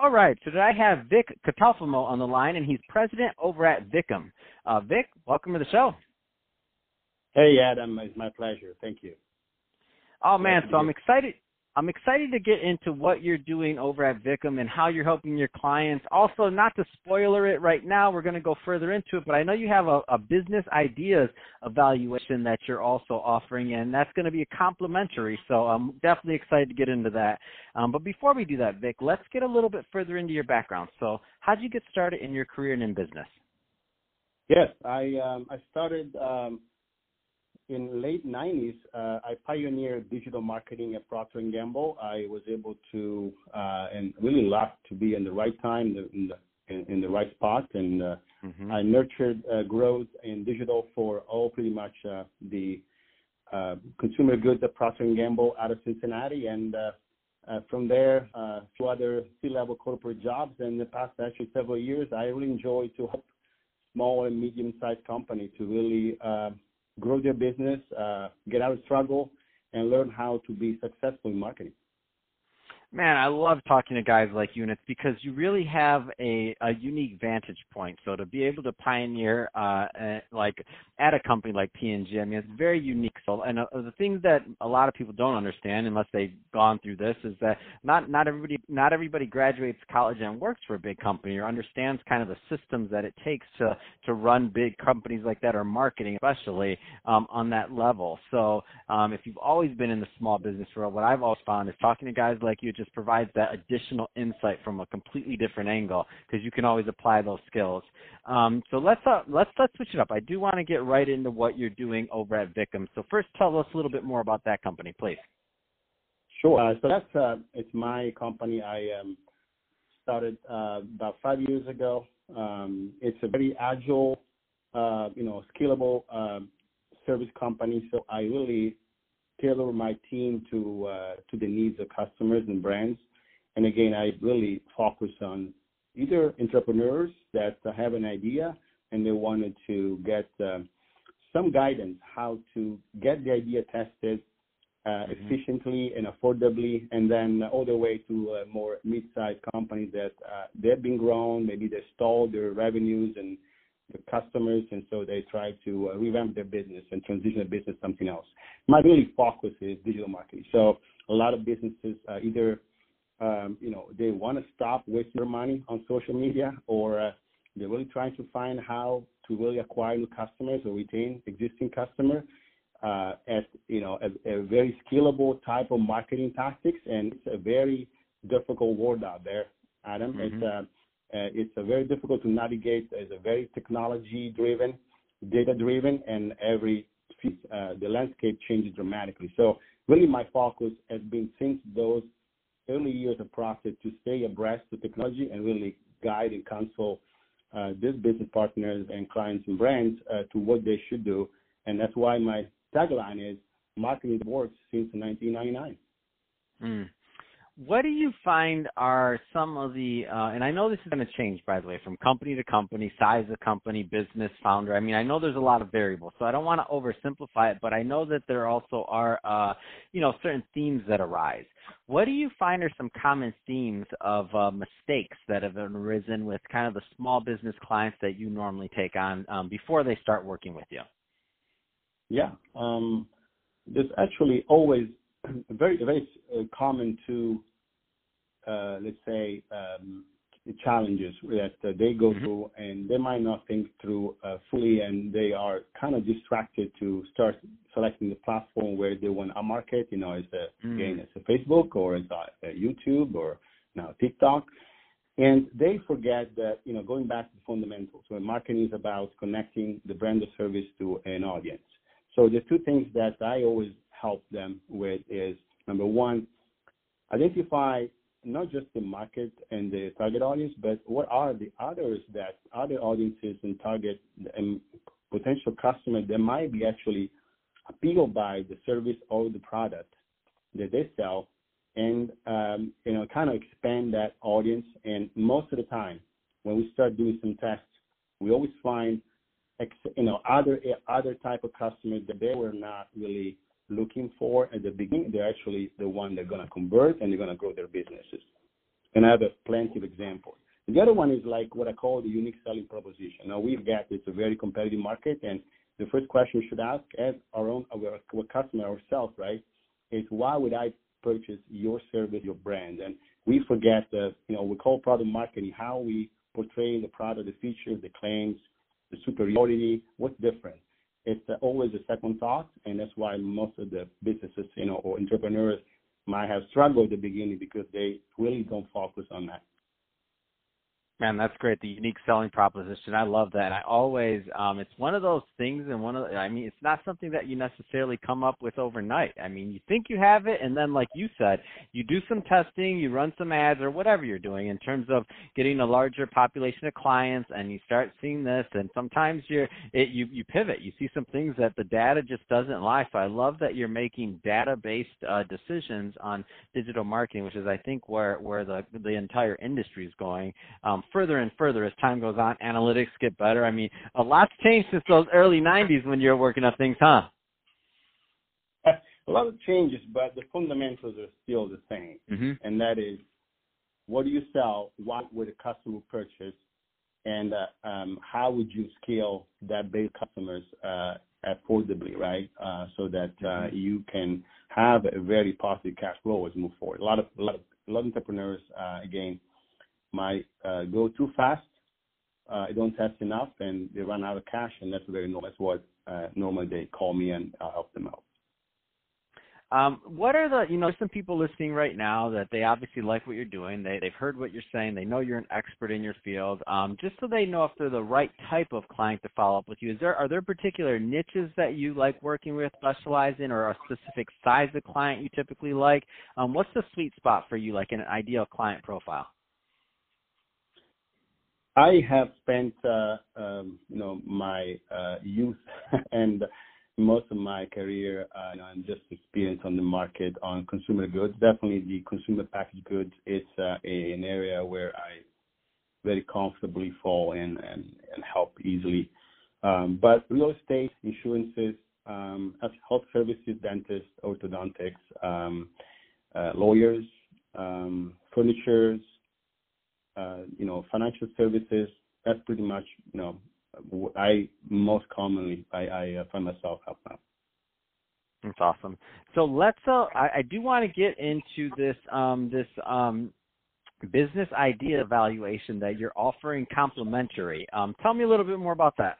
All right, so today I have Vic Catalfamo on the line, and he's president over at Vicom. Uh, Vic, welcome to the show. Hey, Adam, it's my pleasure. Thank you. Oh man, so I'm excited. I'm excited to get into what you're doing over at Vicom and how you're helping your clients. Also, not to spoiler it right now, we're going to go further into it, but I know you have a, a business ideas evaluation that you're also offering, and that's going to be a complimentary. So I'm definitely excited to get into that. Um, but before we do that, Vic, let's get a little bit further into your background. So, how did you get started in your career and in business? Yes, I um, I started um, in late 90s, uh, I pioneered digital marketing at Procter & Gamble. I was able to uh, and really luck to be in the right time, in the, in, in the right spot, and uh, mm-hmm. I nurtured uh, growth in digital for all pretty much uh, the uh, consumer goods at Procter & Gamble out of Cincinnati, and from there, a few other C-level corporate jobs. And In the past actually several years, I really enjoy to help small and medium-sized companies to really grow their business, uh, get out of struggle, and learn how to be successful in marketing. Man, I love talking to guys like you, and it's because you really have a, a unique vantage point. So to be able to pioneer, uh, uh, like at a company like P&G, I mean, it's very unique. So, and uh, the things that a lot of people don't understand, unless they've gone through this, is that not not everybody not everybody graduates college and works for a big company or understands kind of the systems that it takes to to run big companies like that or marketing, especially um, on that level. So, um, if you've always been in the small business world, what I've always found is talking to guys like you just provides that additional insight from a completely different angle because you can always apply those skills. Um, so let's uh, let's let's switch it up. I do want to get right into what you're doing over at Vicom. So first, tell us a little bit more about that company, please. Sure. Uh, so that's uh, it's my company. I um, started uh, about five years ago. Um, it's a very agile, uh, you know, scalable um, service company. So I really tailor my team to uh, to the needs of customers and brands. And again, I really focus on either entrepreneurs that have an idea and they wanted to get uh, some guidance how to get the idea tested uh, mm-hmm. efficiently and affordably, and then all the way to uh, more mid-sized companies that uh, they've been grown, maybe they stalled their revenues and the customers, and so they try to uh, revamp their business and transition the business to something else. My really focus is digital marketing. So a lot of businesses uh, either um, you know they want to stop wasting their money on social media, or uh, they're really trying to find how to really acquire new customers or retain existing customers uh, at you know a, a very scalable type of marketing tactics, and it's a very difficult world out there, Adam. Mm-hmm. It's uh, uh, it's very difficult to navigate. It's a very technology-driven, data-driven, and every uh, the landscape changes dramatically. So really, my focus has been since those early years of process to stay abreast of technology and really guide and counsel uh, these business partners and clients and brands uh, to what they should do. And that's why my tagline is marketing works since 1999. Mm what do you find are some of the uh, and i know this is going to change by the way from company to company size of company business founder. I mean i know there's a lot of variables so i don't want to oversimplify it but i know that there also are uh, you know certain themes that arise. What do you find are some common themes of uh, mistakes that have arisen with kind of the small business clients that you normally take on um, before they start working with you? Yeah um, there's actually always very very uh, common to let's say, um, challenges that uh, they go mm-hmm. through, and they might not think through uh, fully, and they are kind of distracted to start selecting the platform where they want to market. You know, it's a, mm. again, it's a Facebook or a YouTube or now TikTok. And they forget that, you know, going back to the fundamentals, where marketing is about connecting the brand or service to an audience. So the two things that I always help them with is number one, identify not just the market and the target audience, but what are the others that other audiences and target and potential customers that might be actually appealed by the service or the product that they sell, and um, you know, kind of expand that audience. And most of the time, when we start doing some tests, we always find you know other other type of customers that they were not really looking for at the beginning. They're actually the one they're going to convert and they're going to grow their businesses. And I have a plenty of examples. The other one is like what I call the unique selling proposition. Now we've got it's a very competitive market, and the first question we should ask as our own our, our customer ourselves, right, is why would I purchase your service, your brand? And we forget that you know we call product marketing how we portray the product, the features, the claims, the superiority. What's different? It's always a second thought, and that's why most of the businesses, you know, or entrepreneurs might have struggled at the beginning because they really don't focus on that. Man, that's great. The unique selling proposition. I love that. I always um it's one of those things and one of the, I mean it's not something that you necessarily come up with overnight. I mean, you think you have it and then like you said, you do some testing, you run some ads or whatever you're doing in terms of getting a larger population of clients and you start seeing this and sometimes you're it you you pivot. You see some things that the data just doesn't lie. So I love that you're making data-based uh decisions on digital marketing, which is I think where where the the entire industry is going. Um further and further as time goes on. Analytics get better. I mean, a lot's changed since those early 90s when you were working on things, huh? A lot of changes, but the fundamentals are still the same. Mm-hmm. And that is, what do you sell? What would a customer purchase? And uh, um, how would you scale that base customers uh, affordably, right? Uh, so that uh, mm-hmm. you can have a very positive cash flow as you move forward. A lot of a lot of, a lot of entrepreneurs, uh, again, might uh, go too fast. Uh, I don't test enough, and they run out of cash, and that's very normal. That's what uh, normally they call me and I'll help them out. Um, what are the, you know, some people listening right now that they obviously like what you're doing. They, they've heard what you're saying. They know you're an expert in your field. Um, just so they know if they're the right type of client to follow up with you, is there, are there particular niches that you like working with, specialize in, or a specific size of client you typically like? Um, what's the sweet spot for you, like an ideal client profile? I have spent, uh, um, you know, my uh, youth and most of my career uh, and just experience on the market on consumer goods. Definitely, the consumer packaged goods. It's uh, an area where I very comfortably fall in and, and help easily. Um, but real estate, insurances, um, health services, dentists, orthodontics, um, uh, lawyers, um, furnitures, you know, financial services. That's pretty much, you know, I most commonly I, I uh, find myself help out. That's awesome. So let's. Uh, I, I do want to get into this um, this um, business idea evaluation that you're offering complimentary. Um, tell me a little bit more about that.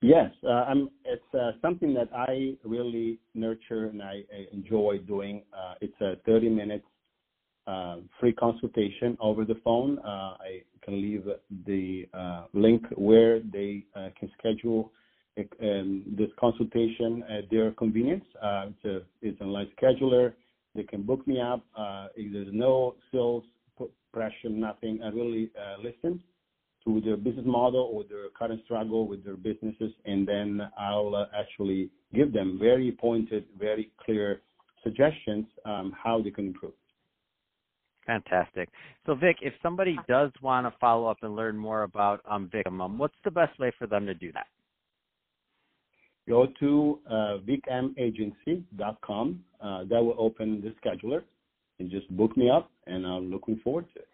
Yes, uh, I'm, it's uh, something that I really nurture and I, I enjoy doing. Uh, it's a 30 minutes uh, free consultation over the phone. Uh, I can leave the uh, link where they uh, can schedule um, this consultation at their convenience. Uh, it's, a, it's an online scheduler. They can book me up. Uh, there's no sales pressure, nothing. I really listen to their business model or their current struggle with their businesses, and then I'll actually give them very pointed, very clear suggestions um, how they can improve. Fantastic. So, Vic, if somebody does want to follow up and learn more about um, um, what's the best way for them to do that? Go to uh, vicamagency.com. Uh, that will open the scheduler and just book me up, and I'm looking forward to it.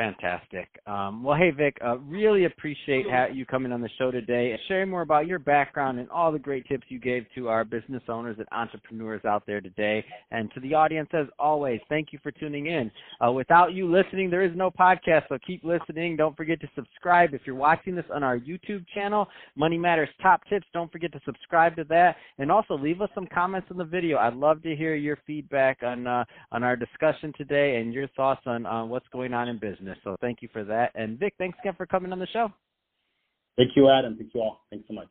Fantastic. Um, well, hey, Vic, uh, really appreciate you coming on the show today and sharing more about your background and all the great tips you gave to our business owners and entrepreneurs out there today. And to the audience, as always, thank you for tuning in. Uh, without you listening, there is no podcast, so keep listening. Don't forget to subscribe. If you're watching this on our YouTube channel, Money Matters Top Tips, don't forget to subscribe to that. And also leave us some comments in the video. I'd love to hear your feedback on, uh, on our discussion today and your thoughts on uh, what's going on in business business. So thank you for that. And Vic, thanks again for coming on the show. Thank you, Adam. Thank you all. Thanks so much.